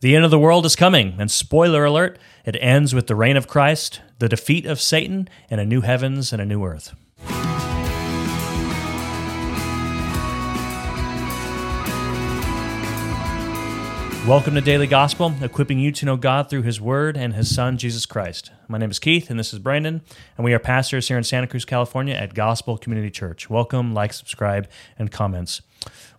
The end of the world is coming, and spoiler alert, it ends with the reign of Christ, the defeat of Satan, and a new heavens and a new earth. Welcome to Daily Gospel, equipping you to know God through His Word and His Son, Jesus Christ. My name is Keith, and this is Brandon, and we are pastors here in Santa Cruz, California at Gospel Community Church. Welcome, like, subscribe, and comments.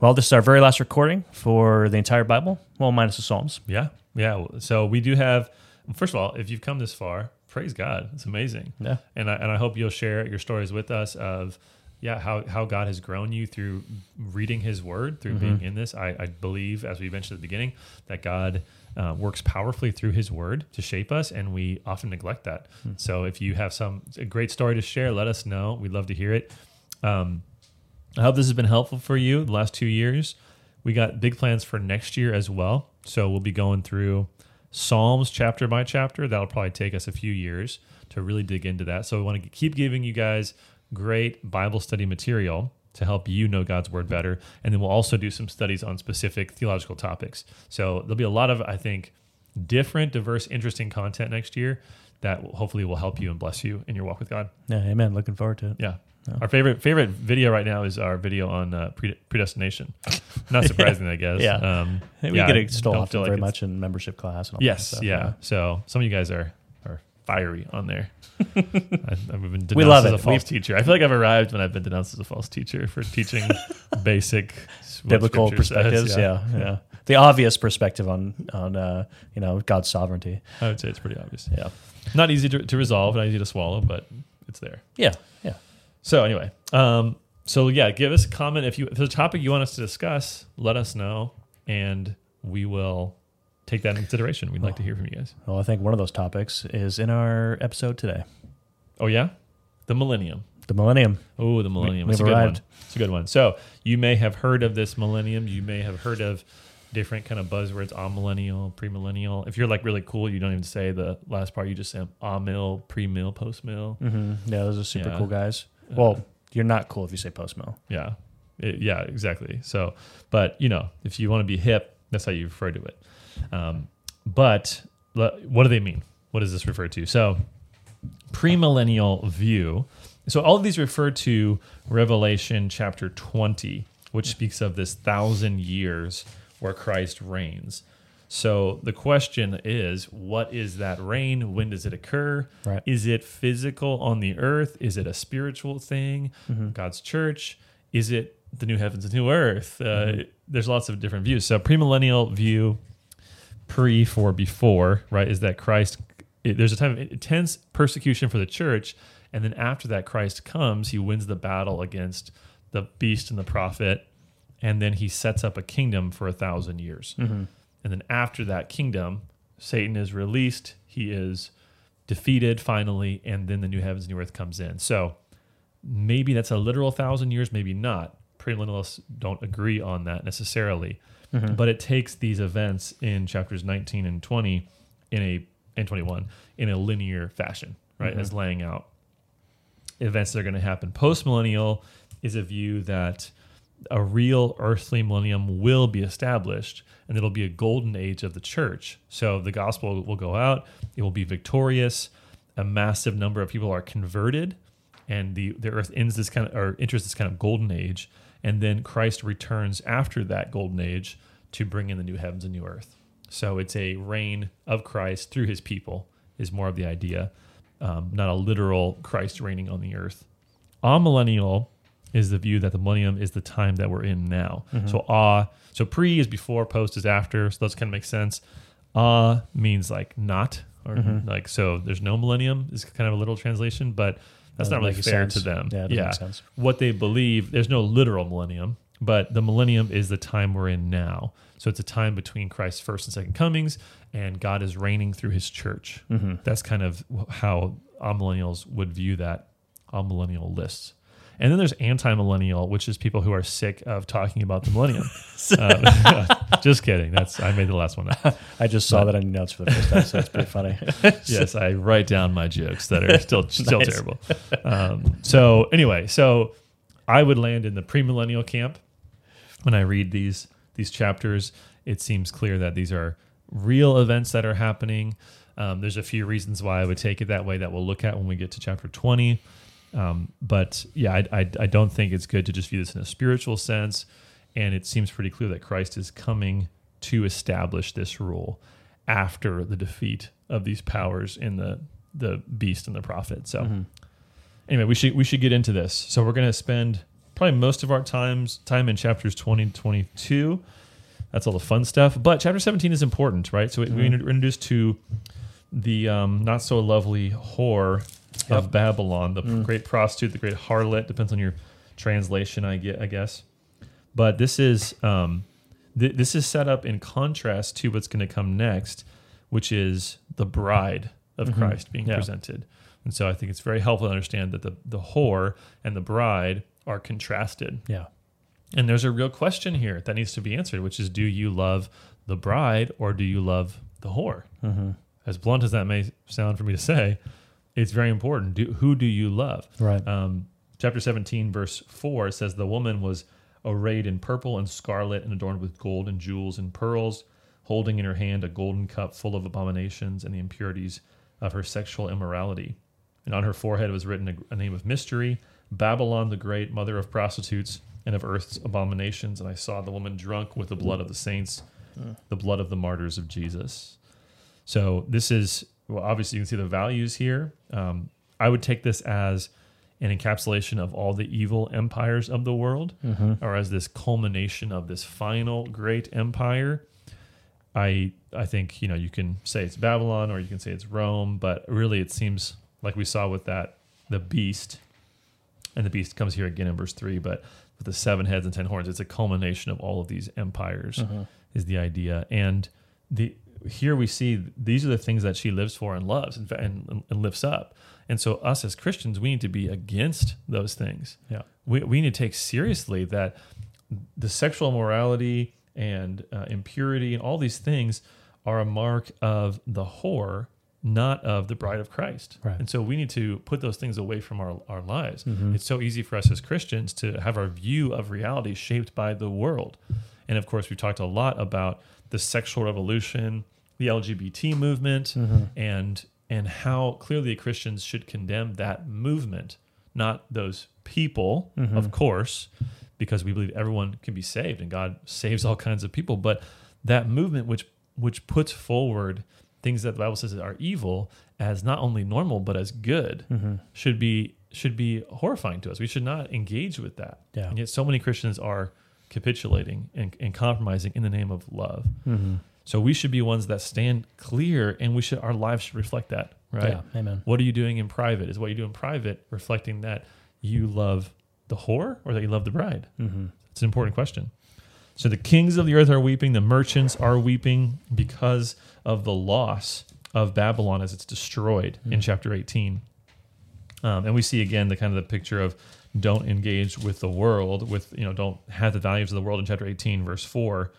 Well, this is our very last recording for the entire Bible, well, minus the Psalms. Yeah, yeah. So we do have. First of all, if you've come this far, praise God. It's amazing. Yeah. And I, and I hope you'll share your stories with us of yeah how how God has grown you through reading His Word, through being in this. I, I believe, as we mentioned at the beginning, that God. Uh, works powerfully through his word to shape us and we often neglect that so if you have some a great story to share let us know we'd love to hear it um, I hope this has been helpful for you the last two years. We got big plans for next year as well. So we'll be going through Psalms chapter by chapter. That'll probably take us a few years to really dig into that. So we want to keep giving you guys great Bible study material to help you know God's word better. And then we'll also do some studies on specific theological topics. So there'll be a lot of, I think, different, diverse, interesting content next year that will- hopefully will help you and bless you in your walk with God. Yeah, amen. Looking forward to it. Yeah. Our favorite favorite video right now is our video on uh, predestination. Not surprisingly, I guess. Yeah. Um, We yeah, get I it still don't like very much in membership class. And all that Yes. stuff, yeah. So some of you guys are fiery on there. I, I've been denounced We love as it. a false We've- teacher. I feel like I've arrived when I've been denounced as a false teacher for teaching basic biblical perspectives. Yeah, yeah, The obvious perspective on on uh, you know God's sovereignty. I would say it's pretty obvious. Yeah, Not easy to, to resolve, not easy to swallow, but it's there. yeah, yeah. So anyway, um, so yeah, give us a comment if you if there's a topic you want us to discuss, let us know, and we will take that in consideration. We'd like to hear from you guys. Well, I think one of those topics is in our episode today. Oh yeah, the millennium. The millennium. Oh, the millennium. we've It's a good arrived. one. It's a good one. So you may have heard of this millennium. You may have heard of different kind of buzzwords: amillennial, premillennial. If you're like really cool, you don't even say the last part. You just say amil, pre-mill, post-mill. hmm Yeah, those are super Yeah. cool guys. Uh, Well, you're not cool if you say post mill. Yeah. It- yeah, exactly. So, but you know, if you want to be hip, that's how you refer to it. Um, but what do they mean? What does this refer to? So, premillennial view. So, all of these refer to Revelation chapter 20, which speaks of this thousand years where Christ reigns. So, the question is, what is that reign? When does it occur? Right. Is it physical on the earth? Is it a spiritual thing? God's church? Is it the new heavens and new earth? Uh, There's lots of different views. So, premillennial view, pre for before, right, is that Christ, it, there's a time of intense persecution for the church. And then after that, Christ comes, he wins the battle against the beast and the prophet. And then he sets up a kingdom for a thousand years. Mm-hmm. And then after that kingdom, Satan is released. He is defeated finally, and then the new heavens and new earth comes in. So maybe that's a literal thousand years, maybe not. Premillennialists don't agree on that necessarily, Mm-hmm. but it takes these events in chapters 19 and 20 in a and 21 in a linear fashion, right? Mhm. As laying out events that are going to happen. Post millennial is a view that a real earthly millennium will be established and it'll be a golden age of the church. So the gospel will go out, it will be victorious, a massive number of people are converted, and the, the earth ends this kind of or enters this kind of golden age, and then Christ returns after that golden age to bring in the new heavens and new earth. So it's a reign of Christ through his people, is more of the idea, um, not a literal Christ reigning on the earth. Amillennial is the view that the millennium is the time that we're in now. So ah, so pre is before, post is after. So those kind of make sense. Ah means like not or like so. There's no millennium is kind of a literal translation, but that's Doesn't really fair sense. to them. Yeah, sense. What they believe, there's no literal millennium, but the millennium is the time we're in now. So it's a time between Christ's first and second comings, and God is reigning through His church. Mm-hmm. That's kind of how amillennials would view that amillennialists. And then there's anti-millennial, which is people who are sick of talking about the millennium. Um, just kidding. That's I made the last one up. I just saw that on notes for the first time, so that's pretty funny. yes, I write down my jokes that are still still terrible. Um, so anyway, so I would land in the premillennial camp when I read these these chapters. It seems clear that these are real events that are happening. Um, there's a few reasons why I would take it that way that we'll look at when we get to chapter 20. Um, but yeah, I, I, I don't think it's good to just view this in a spiritual sense. And it seems pretty clear that Christ is coming to establish this rule after the defeat of these powers in the the beast and the prophet. So Mm-hmm. anyway, we should we should get into this. So we're going to spend probably most of our times time in chapters 20 to 22. That's all the fun stuff. But chapter 17 is important, right? So we we're introduced to the um, not so lovely whore of Yep. Babylon, the great prostitute, the great harlot. Depends on your translation, I get, I guess. But this is um, th- this is set up in contrast to what's going to come next, which is the bride of Christ being Yeah. presented. And so I think it's very helpful to understand that the the whore and the bride are contrasted. Yeah. And there's a real question here that needs to be answered, which is do you love the bride or do you love the whore? Mm-hmm. As blunt as that may sound for me to say, it's very important. Do, who do you love? Right. Um, chapter 17, verse 4 says, The woman was arrayed in purple and scarlet and adorned with gold and jewels and pearls, holding in her hand a golden cup full of abominations and the impurities of her sexual immorality. And on her forehead was written a, a name of mystery Babylon the Great, mother of prostitutes and of earth's abominations. And I saw the woman drunk with the blood of the saints, the blood of the martyrs of Jesus. So this is well, obviously you can see the values here. Um, I would take this as an encapsulation of all the evil empires of the world, or as this culmination of this final great empire. I I think you know you can say it's Babylon or you can say it's Rome, but really it seems like we saw with that the beast, and the beast comes here again in verse three, but with the seven heads and ten horns, it's a culmination of all of these empires is the idea. And the here we see these are the things that she lives for and loves and, and, and lifts up. And so us as Christians, we need to be against those things. Yeah. We, we need to take seriously that the sexual immorality and uh, impurity and all these things are a mark of the whore, not of the bride of Christ. Right. And so we need to put those things away from our, our lives. Mm-hmm. It's so easy for us as Christians to have our view of reality shaped by the world. And of course, we've talked a lot about the sexual revolution, the LGBT movement, Mm-hmm. and and how clearly Christians should condemn that movement, not those people, Mm-hmm. of course, because we believe everyone can be saved and God saves all kinds of people. But that movement, which which puts forward things that the Bible says are evil as not only normal but as good, Mm-hmm. should be should be horrifying to us. We should not engage with that. Yeah. And yet, so many Christians are capitulating and, and compromising in the name of love. Mm-hmm. So we should be ones that stand clear, and we should our lives should reflect that, right? Yeah. Amen. What are you doing in private? Is what you do in private reflecting that you love the whore or that you love the bride? Mm-hmm. It's an important question. So the kings of the earth are weeping, the merchants are weeping because of the loss of Babylon as it's destroyed in chapter 18. Um, and we see again the kind of the picture of don't engage with the world, with you know, don't have the values of the world in chapter 18, verse 4,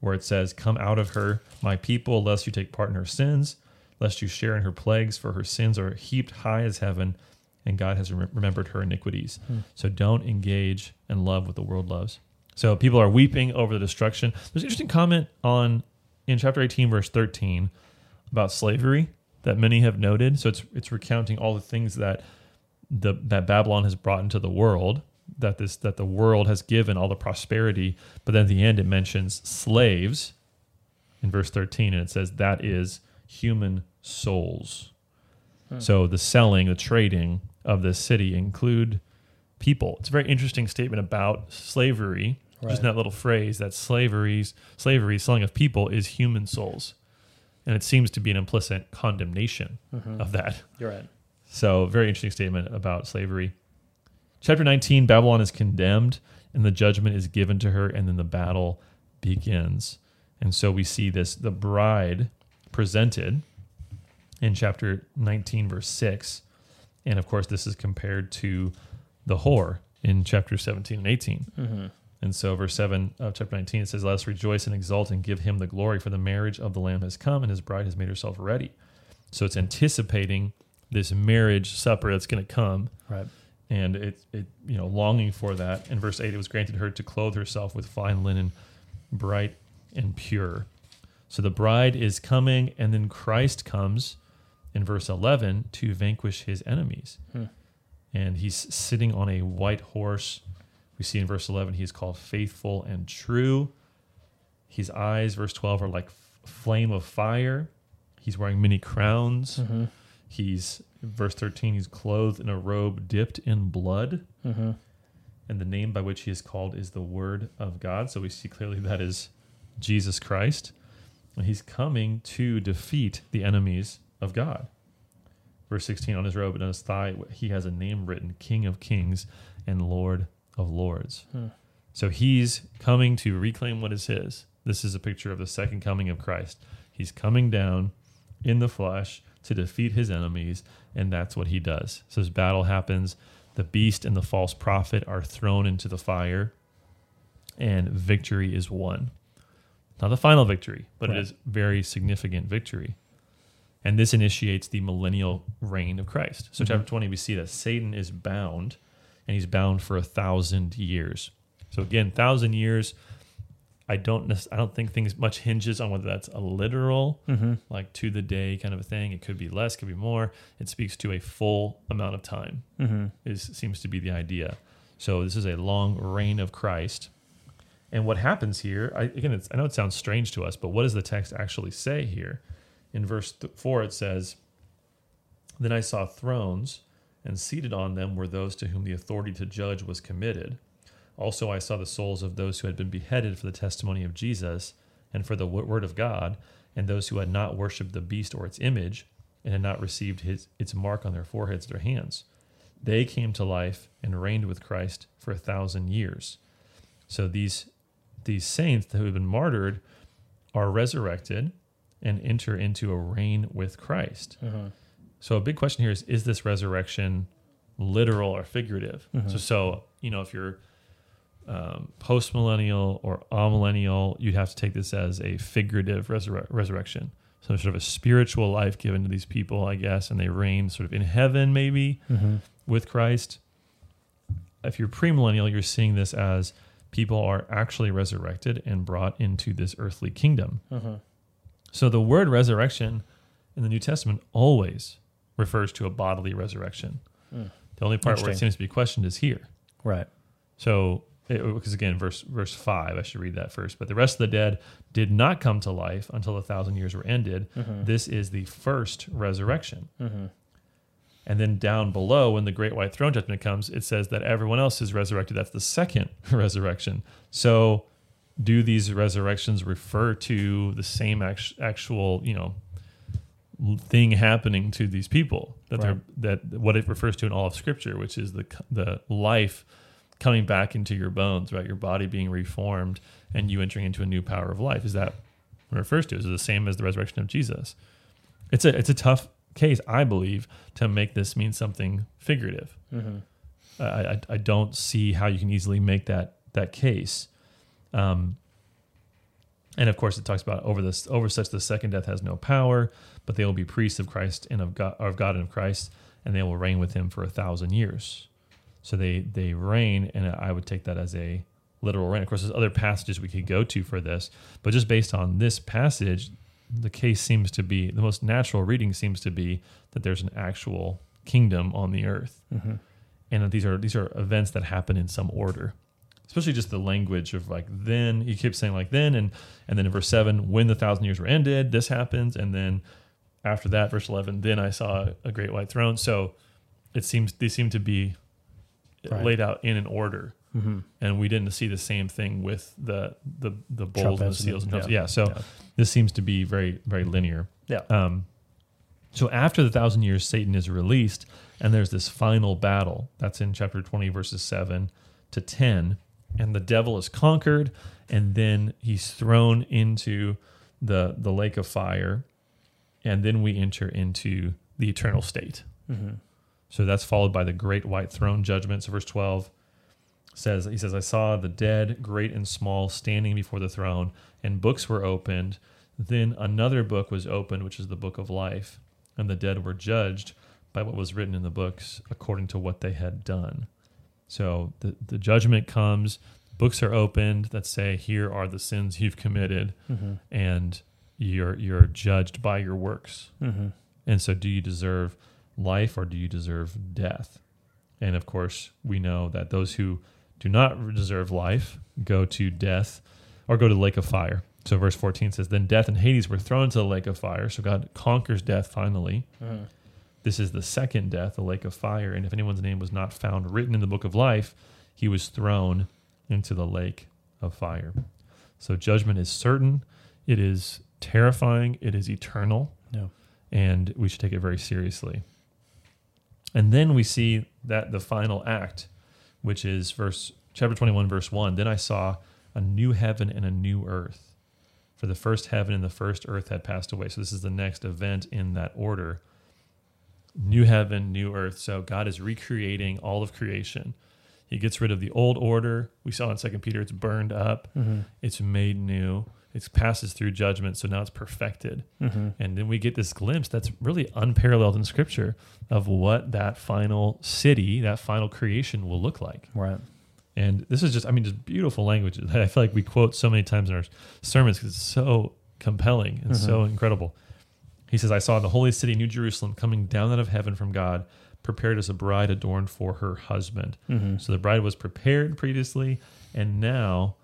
where it says, Come out of her, my people, lest you take part in her sins, lest you share in her plagues, for her sins are heaped high as heaven, and God has rem- remembered her iniquities. Hmm. So don't engage and love what the world loves. So people are weeping over the destruction. There's an interesting comment on in chapter 18, verse 13, about slavery that many have noted. So it's it's recounting all the things that the that Babylon has brought into the world, that this that the world has given all the prosperity, but then at the end it mentions slaves in verse 13 and it says that is human souls. Hmm. So the selling, the trading of this city include people. It's a very interesting statement about slavery. Right. Just in that little phrase that slavery's slavery, selling of people, is human souls, and it seems to be an implicit condemnation mm-hmm. of that. You're right. So, very interesting statement about slavery. Chapter 19 Babylon is condemned, and the judgment is given to her, and then the battle begins. And so we see this the bride presented in chapter 19, verse 6. And of course, this is compared to the whore in chapter 17 and 18. Mm-hmm. And so, verse 7 of chapter 19, it says, Let us rejoice and exult and give him the glory, for the marriage of the Lamb has come, and his bride has made herself ready. So, it's anticipating this marriage supper that's going to come, Right. and it, it, you know, longing for that. In verse 8, it was granted her to clothe herself with fine linen, bright and pure. So the bride is coming, and then Christ comes in verse 11 to vanquish his enemies. Hmm. And he's sitting on a white horse. We see in verse 11, he's called faithful and true. His eyes, verse 12, are like flame of fire. He's wearing many crowns. Mm-hmm. He's, verse 13, he's clothed in a robe dipped in blood. Mm-hmm. And the name by which he is called is the Word of God. So we see clearly that is Jesus Christ. And he's coming to defeat the enemies of God. Verse 16 on his robe and on his thigh, he has a name written King of Kings and Lord of Lords. Hmm. So he's coming to reclaim what is his. This is a picture of the second coming of Christ. He's coming down in the flesh to defeat his enemies, and that's what he does. So his battle happens. The beast and the false prophet are thrown into the fire, and victory is won. Not the final victory, but Right. it is very significant victory. And this initiates the millennial reign of Christ. So, Mhm. chapter 20, we see that Satan is bound, and he's bound for a thousand years. So, again, thousand years. I don't. I don't think things much hinges on whether that's a literal, Mm-hmm. like to the day kind of a thing. It could be less, could be more. It speaks to a full amount of time Mm-hmm. is seems to be the idea. So this is a long reign of Christ. And what happens here, I, again, it's, I know it sounds strange to us, but what does the text actually say here? In verse th- 4, it says, Then I saw thrones, and seated on them were those to whom the authority to judge was committed. Also, I saw the souls of those who had been beheaded for the testimony of Jesus and for the word of God, and those who had not worshipped the beast or its image, and had not received his, its mark on their foreheads or their hands. They came to life and reigned with Christ for a thousand years. So these these saints who have been martyred are resurrected and enter into a reign with Christ. Mm-hmm. So a big question here is: Is this resurrection literal or figurative? Mhm. So, so you know, if you're um, post millennial or amillennial, you'd have to take this as a figurative resurre- resurrection. So sort of a spiritual life given to these people, I guess, and they reign sort of in heaven, maybe Mm-hmm. with Christ. If you're premillennial, you're seeing this as people are actually resurrected and brought into this earthly kingdom. Mm-hmm. So the word resurrection in the New Testament always refers to a bodily resurrection. Mm. The only part where it seems to be questioned is here. Right. So, because again, verse verse five, I should read that first. But the rest of the dead did not come to life until the thousand years were ended. Mm-hmm. This is the first resurrection. Mm-hmm. And then down below, when the great white throne judgment comes, it says that everyone else is resurrected. That's the second resurrection. So, do these resurrections refer to the same act- actual, you know, thing happening to these people that Right. they're that what it refers to in all of Scripture, which is the the life coming back into your bones, right? Your body being reformed and you entering into a new power of life. Is that what it refers to? Is it the same as the resurrection of Jesus? It's a it's a tough case, I believe, to make this mean something figurative. Mm-hmm. I, I, I don't see how you can easily make that that case. Um, and of course, it talks about over this over such the second death has no power, but they will be priests of Christ and of God, of God and of Christ, and they will reign with Him for a thousand years. So they they reign, and I would take that as a literal reign. Of course, there's other passages we could go to for this, but just based on this passage, the case seems to be the most natural reading seems to be that there's an actual kingdom on the earth Mm-hmm. and that these are these are events that happen in some order especially just the language of like then he keeps saying like then and and then in verse 7 when the thousand years were ended this happens and then after that verse 11 then i saw a great white throne so it seems they seem to be Right. laid out in an order Mm-hmm. and we didn't see the same thing with the the the bowls and the seals and trumpets. yeah, so yeah. this seems to be very very linear Yeah. um, so after the thousand years, Satan is released, and there's this final battle. That's in chapter 20, verses 7 to 10. And the devil is conquered, and then he's thrown into the, the lake of fire. And then we enter into the eternal state. Mm-hmm. So that's followed by the great white throne judgment. So verse 12 says, He says, I saw the dead, great and small, standing before the throne, and books were opened. Then another book was opened, which is the book of life, and the dead were judged by what was written in the books according to what they had done. So the, the judgment comes, books are opened that say, Here are the sins you've committed, Mm-hmm. and you're you're judged by your works. Mm-hmm. And so, do you deserve life or do you deserve death? And of course, we know that those who do not deserve life go to death or go to the lake of fire. So, verse 14 says, Then death and Hades were thrown into the lake of fire. So, God conquers death finally. Mm-hmm. This is the second death, the lake of fire. And if anyone's name was not found written in the book of life, he was thrown into the lake of fire. So, judgment is certain, it is terrifying, it is eternal and we should take it very seriously. And then we see that the final act, which is verse chapter 21 verse 1, then I saw a new heaven and a new earth. For the first heaven and the first earth had passed away. So this is the next event in that order. New heaven, new earth. So God is recreating all of creation. He gets rid of the old order. We saw in Second Peter, it's burned up, Mm-hmm. it's made new, it passes through judgment, so now it's perfected. Mm-hmm. And then we get this glimpse that's really unparalleled in scripture of what that final city, that final creation will look like. Right. And this is just, I mean, just beautiful language that I feel like we quote so many times in our sermons because it's so compelling and so incredible. He says, I saw the holy city, New Jerusalem, coming down out of heaven from God, prepared as a bride adorned for her husband. Mm-hmm. So the bride was prepared previously, and now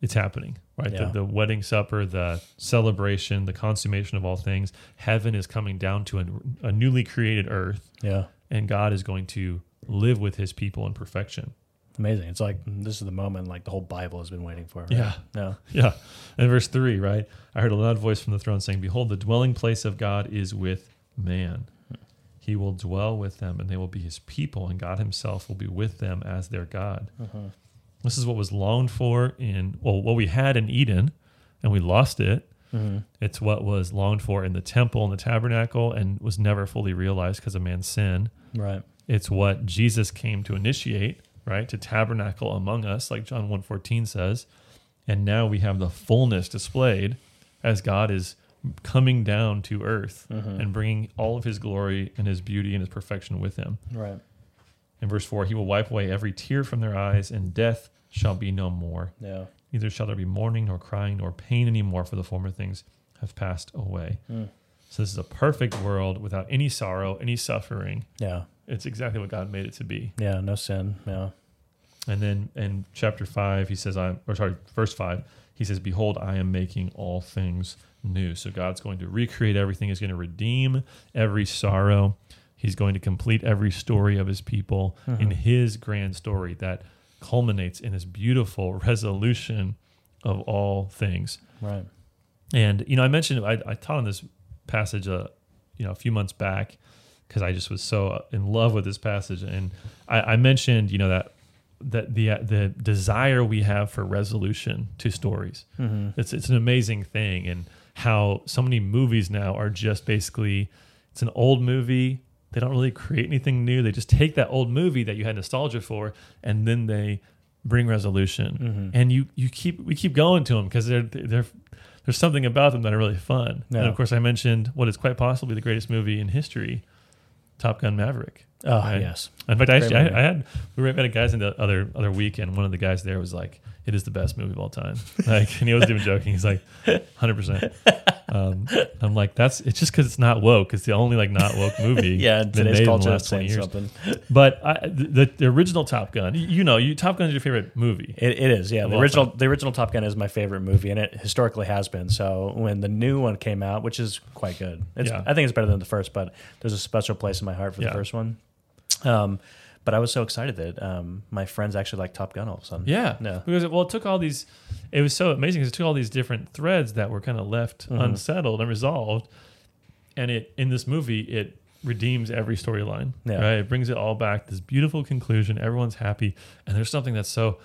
it's happening, right? Yeah. The, the wedding supper, the celebration, the consummation of all things. Heaven is coming down to a, a newly created earth, Yeah. and God is going to live with his people in perfection. Amazing. It's like this is the moment like the whole Bible has been waiting for. right? Yeah. Yeah. Yeah. And verse 3, right? I heard a loud voice from the throne saying, Behold, the dwelling place of God is with man. He will dwell with them, and they will be his people, and God himself will be with them as their God. Uh-huh. This is what was longed for in, well, what we had in Eden, and we lost it. Mm-hmm. It's what was longed for in the temple and the tabernacle, and was never fully realized because of man's sin. Right. It's what Jesus came to initiate, right? To tabernacle among us, like John 1:14 says. And now we have the fullness displayed as God is coming down to earth Mhm. and bringing all of his glory and his beauty and his perfection with him. Right. In verse 4, he will wipe away every tear from their eyes and death shall be no more. Yeah. Neither shall there be mourning nor crying nor pain anymore for the former things have passed away. Mm. So this is a perfect world without any sorrow, any suffering. Yeah. It's exactly what God made it to be. Yeah. No sin. Yeah. And then in chapter five, he says, "I'm," or sorry, verse five, he says, "Behold, I am making all things new." So God's going to recreate everything. He's going to redeem every sorrow. He's going to complete every story of his people in His grand story that culminates in this beautiful resolution of all things. Right. And you know, I mentioned I, I taught on this passage, uh, you know, a few months back because I just was so in love with this passage, and I, I mentioned, you know, that that the the desire we have for resolution to stories. Mm-hmm. It's it's an amazing thing, and how so many movies now are just basically it's an old movie. They don't really create anything new. They just take that old movie that you had nostalgia for, and then they bring resolution. Mhm. And you you keep we keep going to them because they're they're there's something about them that are really fun. Yeah. And of course, I mentioned what is quite possibly the greatest movie in history, Top Gun Maverick. Oh Right. yes. In fact, I actually, I. I had we were at guys in the other other week, and one of the guys there was like, "It is the best movie of all time." Like, and he wasn't even joking. He's like, "100." percent um, I'm like, "That's it's just because it's not woke. It's the only like not woke movie." Yeah. In been made today's in the last 20 saying something. But I, the the original Top Gun, you know, you Top Gun is your favorite movie. It, it is, yeah. The original, the original Top Gun is my favorite movie, and it historically has been. So when the new one came out, which is quite good, it's, Yeah. I think it's better than the first, but there's a special place in my heart for Yeah. the first one. Um, but I was so excited that um, my friends actually like Top Gun all of a sudden. Yeah, Yeah. Because it, well, it took all these. It was so amazing because it took all these different threads that were kind of left Mhm. unsettled and resolved, and it in this movie it redeems every storyline. Yeah. Right. It brings it all back. This beautiful conclusion. Everyone's happy, and there's something that's so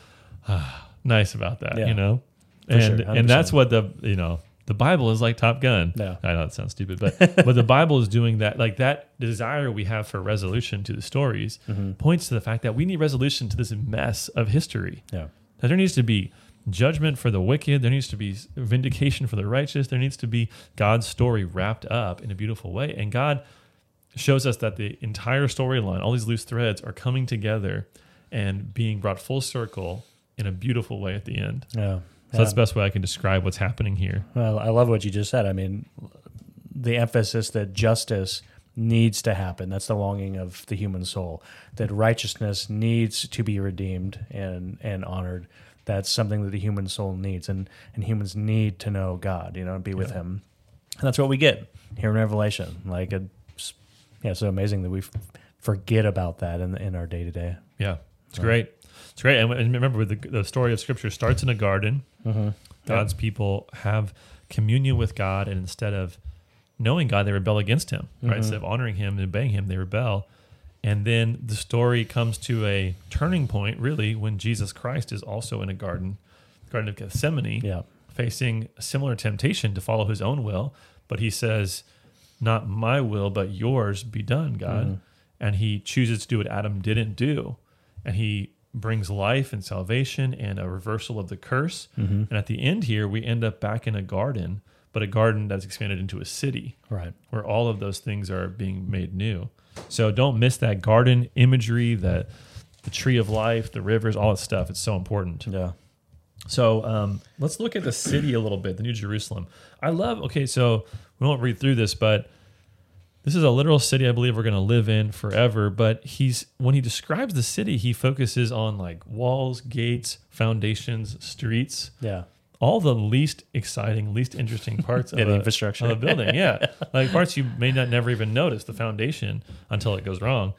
ah, nice about that. Yeah. You know, For and sure, and that's what the you know the Bible is like Top Gun. Yeah. I know it sounds stupid, but but the Bible is doing that. Like that desire we have for resolution to the stories Mhm. points to the fact that we need resolution to this mess of history. Yeah. That there needs to be judgment for the wicked. There needs to be vindication for the righteous. There needs to be God's story wrapped up in a beautiful way. And God shows us that the entire storyline, all these loose threads, are coming together and being brought full circle in a beautiful way at the end. Yeah. So that's the best way I can describe what's happening here. Well, I love what you just said. I mean, the emphasis that justice needs to happen. That's the longing of the human soul. That righteousness needs to be redeemed and and honored. That's something that the human soul needs, and and humans need to know God. You know, and be with Yeah. Him. And that's what we get here in Revelation. Like, it's, yeah, it's so amazing that we f- forget about that in in our day to day. Yeah, it's great. It's great. And, and remember, the, the story of Scripture starts in a garden. Mm-hmm. God's people have communion with God, and instead of knowing God, they rebel against Him. Right? Mm-hmm. Instead of honoring Him and obeying Him, they rebel. And then the story comes to a turning point, really, when Jesus Christ is also in a garden, Garden of Gethsemane, Yeah, facing a similar temptation to follow His own will. But He says, "Not my will, but yours be done, God." Mm-hmm. And He chooses to do what Adam didn't do, and He brings life and salvation and a reversal of the curse. And at the end here, we end up back in a garden, but a garden that's expanded into a city right. where all of those things are being made new. So don't miss that garden imagery, that the tree of life, the rivers, all that stuff. It's so important. Yeah, So um, let's look at the city a little bit, the New Jerusalem. I love. Okay, so we won't read through this, but this is a literal city I believe we're going to live in forever. But he's when he describes the city, he focuses on like walls, gates, foundations, streets, yeah, all the least exciting, least interesting parts of, Yeah, the a, infrastructure. of a building. Yeah, like parts you may not never even notice the foundation until it goes wrong.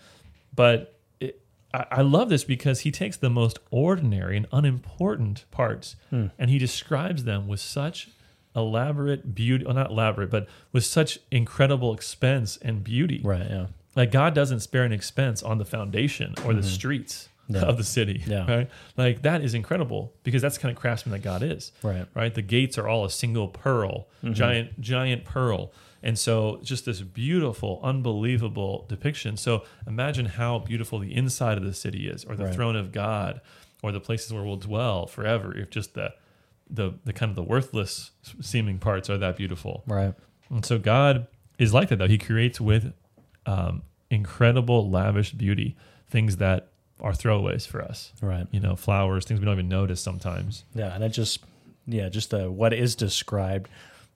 But it, I, I love this because he takes the most ordinary and unimportant parts Hmm. and he describes them with such elaborate beauty. Well, not elaborate, but with such incredible expense and beauty. right. Yeah, Like God doesn't spare an expense on the foundation or the streets Mm-hmm. Yeah. of the city. Yeah. Right. Like that is incredible because that's the kind of craftsman that God is. Right. Right. The gates are all a single pearl, Mm-hmm. giant, giant pearl. And so just this beautiful, unbelievable depiction. So imagine how beautiful the inside of the city is, or the Right. throne of God, or the places where we'll dwell forever, if just the the the kind of the worthless seeming parts are that beautiful. right. And so God is like that, though. He creates with um, incredible, lavish beauty, things that are throwaways for us. Right. You know, flowers, things we don't even notice sometimes. Yeah, and it just yeah, just the what is described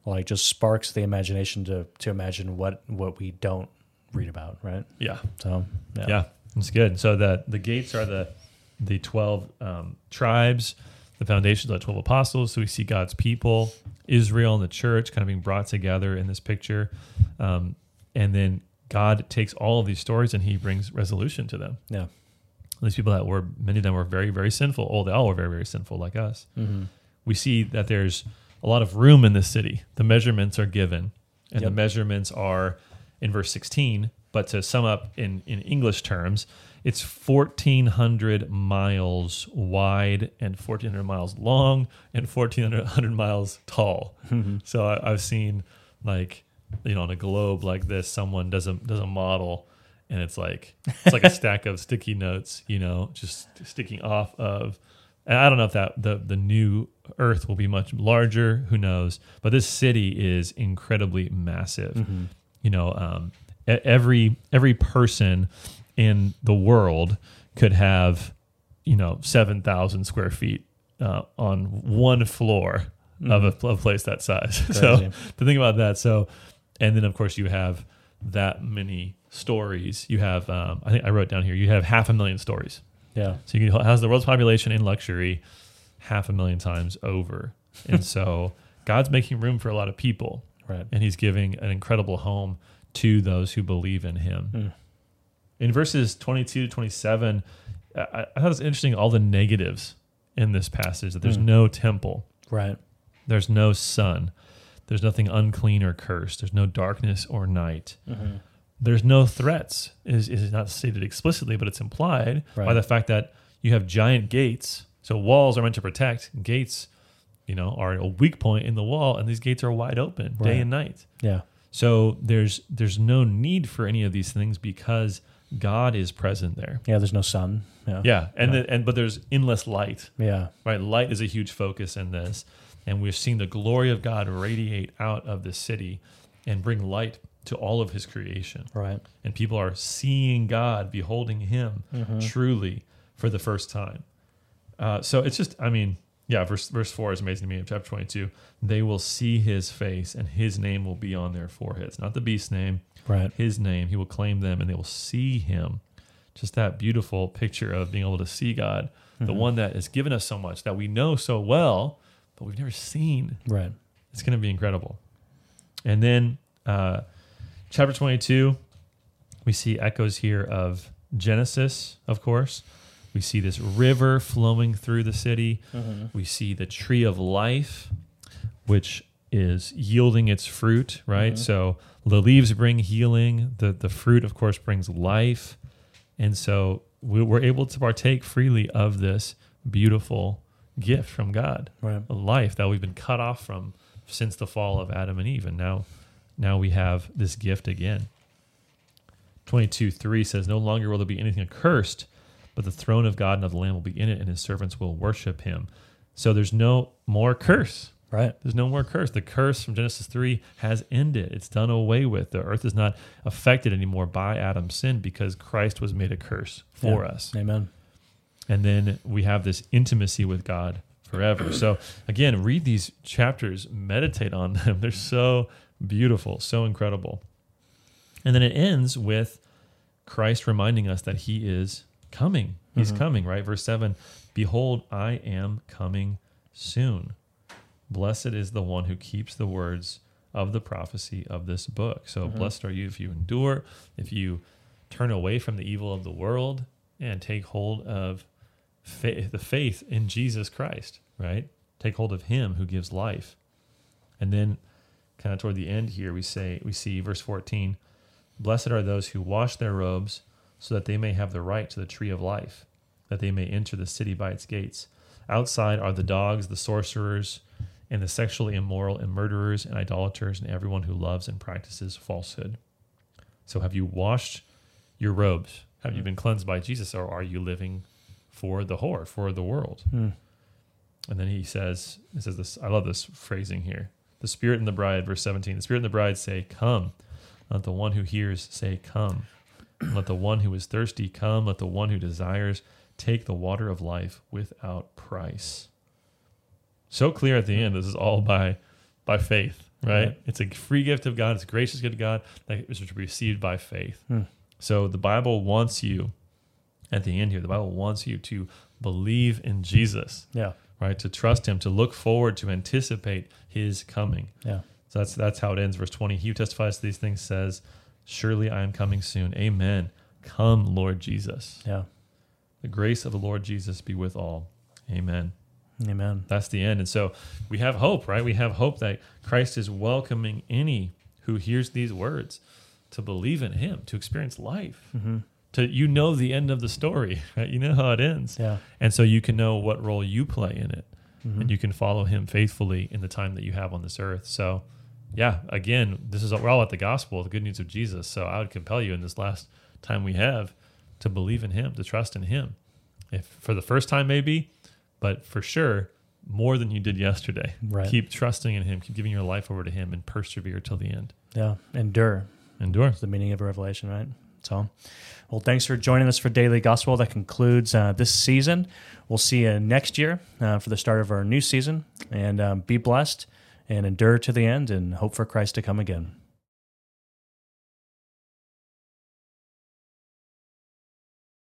like just sparks the imagination to to imagine what what we don't read about, right? Yeah, So yeah, yeah, it's good. So that the gates are the the twelve um, tribes, the foundations are the twelve apostles. So we see God's people, Israel, and the church kind of being brought together in this picture, um, and then God takes all of these stories and He brings resolution to them. yeah, these people that were many of them were very very sinful oh they all were very very sinful like us Mm-hmm. we see that there's a lot of room in this city the measurements are given and the measurements are in verse 16 but to sum up in in english terms it's 1400 miles wide and 1400 miles long and 1400 miles tall. So I, i've seen like you know on a globe like this someone does a does a model and it's like it's like a stack of sticky notes you know just sticking off of and i don't know if that the the new earth will be much larger who knows but this city is incredibly massive. You know um, every every person in the world could have you know 7000 square feet uh, on one floor of a, a place that size. So to think about that. So and then of course you have that many stories. You have um, i think i wrote down here you have half a million stories. Yeah, so you can has the world's population in luxury half a million times over? And so god's making room for a lot of people. Right. and he's giving an incredible home to those who believe in him. Mm. In verses 22 to 27, I, I thought it was interesting all the negatives in this passage that there's Mm. no temple, Right. there's no sun, there's nothing unclean or cursed, there's no darkness or night. Mm-hmm. There's no threats, is is not stated explicitly, but it's implied by the fact that you have giant gates. So walls are meant to protect, gates, you know, are a weak point in the wall, and these gates are wide open day and night. Yeah. So there's there's no need for any of these things because God is present there. Yeah. There's no sun. Yeah. Yeah, and The, and but there's endless light. Yeah. Right, light is a huge focus in this, and we're seeing the glory of God radiate out of the city and bring light to all of His creation. Right. And people are seeing God, beholding Him Mm-hmm. truly for the first time. Uh, so it's just, I mean, yeah, verse verse four is amazing to me in chapter twenty two. They will see his face, and his name will be on their foreheads. Not the beast's name, Right. his name. He will claim them, and they will see him. Just that beautiful picture of being able to see God, the one that has given us so much that we know so well, but we've never seen. Right. It's going to be incredible. And then uh, chapter 22, we see echoes here of Genesis, of course. We see this river flowing through the city. Mm-hmm. We see the tree of life, which is yielding its fruit, right? Mm-hmm. So the leaves bring healing. The, the fruit, of course, brings life. And so we, we're able to partake freely of this beautiful gift from God Right. a life that we've been cut off from since the fall of Adam and Eve. And now, now we have this gift again. 22 3 says, No longer will there be anything accursed, but the throne of God and of the Lamb will be in it, and his servants will worship him. So there's no more curse. Right. There's no more curse. The curse from Genesis 3 has ended. It's done away with. The earth is not affected anymore by Adam's sin because Christ was made a curse for Yeah. us Amen. and then we have this intimacy with God forever. So again, read these chapters, meditate on them. They're so beautiful, so incredible. And then it ends with Christ reminding us that he is coming. He's mm-hmm. coming, right? Verse 7 Behold, I am coming soon. Blessed is the one who keeps the words of the prophecy of this book. So mm-hmm. blessed are you if you endure, if you turn away from the evil of the world and take hold of faith, the faith in Jesus Christ, right? Take hold of him who gives life. And then kind of toward the end here we say we see verse 14, blessed are those who wash their robes so that they may have the right to the tree of life, that they may enter the city by its gates. Outside are the dogs, the sorcerers, and the sexually immoral and murderers and idolaters and everyone who loves and practices falsehood. So have you washed your robes? Have you been cleansed by Jesus or are you living for the whore, for the world? Hmm. And then he says, he says this, I love this phrasing here. The Spirit and the bride, verse 17, the Spirit and the bride say, Come. Let the one who hears say, Come. Let the one who is thirsty come. Let the one who desires take the water of life without price. So clear at the end, this is all by by faith, right? Right. It's a free gift of God, it's a gracious gift of God that is received by faith. Hmm. So the Bible wants you at the end here, the Bible wants you to believe in Jesus, Yeah. right? To trust him, to look forward, to anticipate his coming. Yeah. So that's that's how it ends. Verse 20. He who testifies to these things says, Surely I am coming soon. Amen. Come, Lord Jesus. Yeah. The grace of the Lord Jesus be with all. Amen. Amen. That's the end. And so we have hope, right? We have hope that Christ is welcoming any who hears these words to believe in him, to experience life. hmm To you know the end of the story, right? You know how it ends. Yeah. And so you can know what role you play in it Mhm. and you can follow him faithfully in the time that you have on this earth. So, yeah, again, this is we're all at the gospel, the good news of Jesus. So I would compel you in this last time we have to believe in him, to trust in him. If for the first time maybe, but for sure more than you did yesterday. Right. Keep trusting in him, keep giving your life over to him and persevere till the end. Yeah. Endure. Endure. It's the meaning of Revelation, right? So, well, thanks for joining us for Daily Gospel. That concludes uh, this season. We'll see you next year uh, for the start of our new season. And um, be blessed and endure to the end and hope for Christ to come again.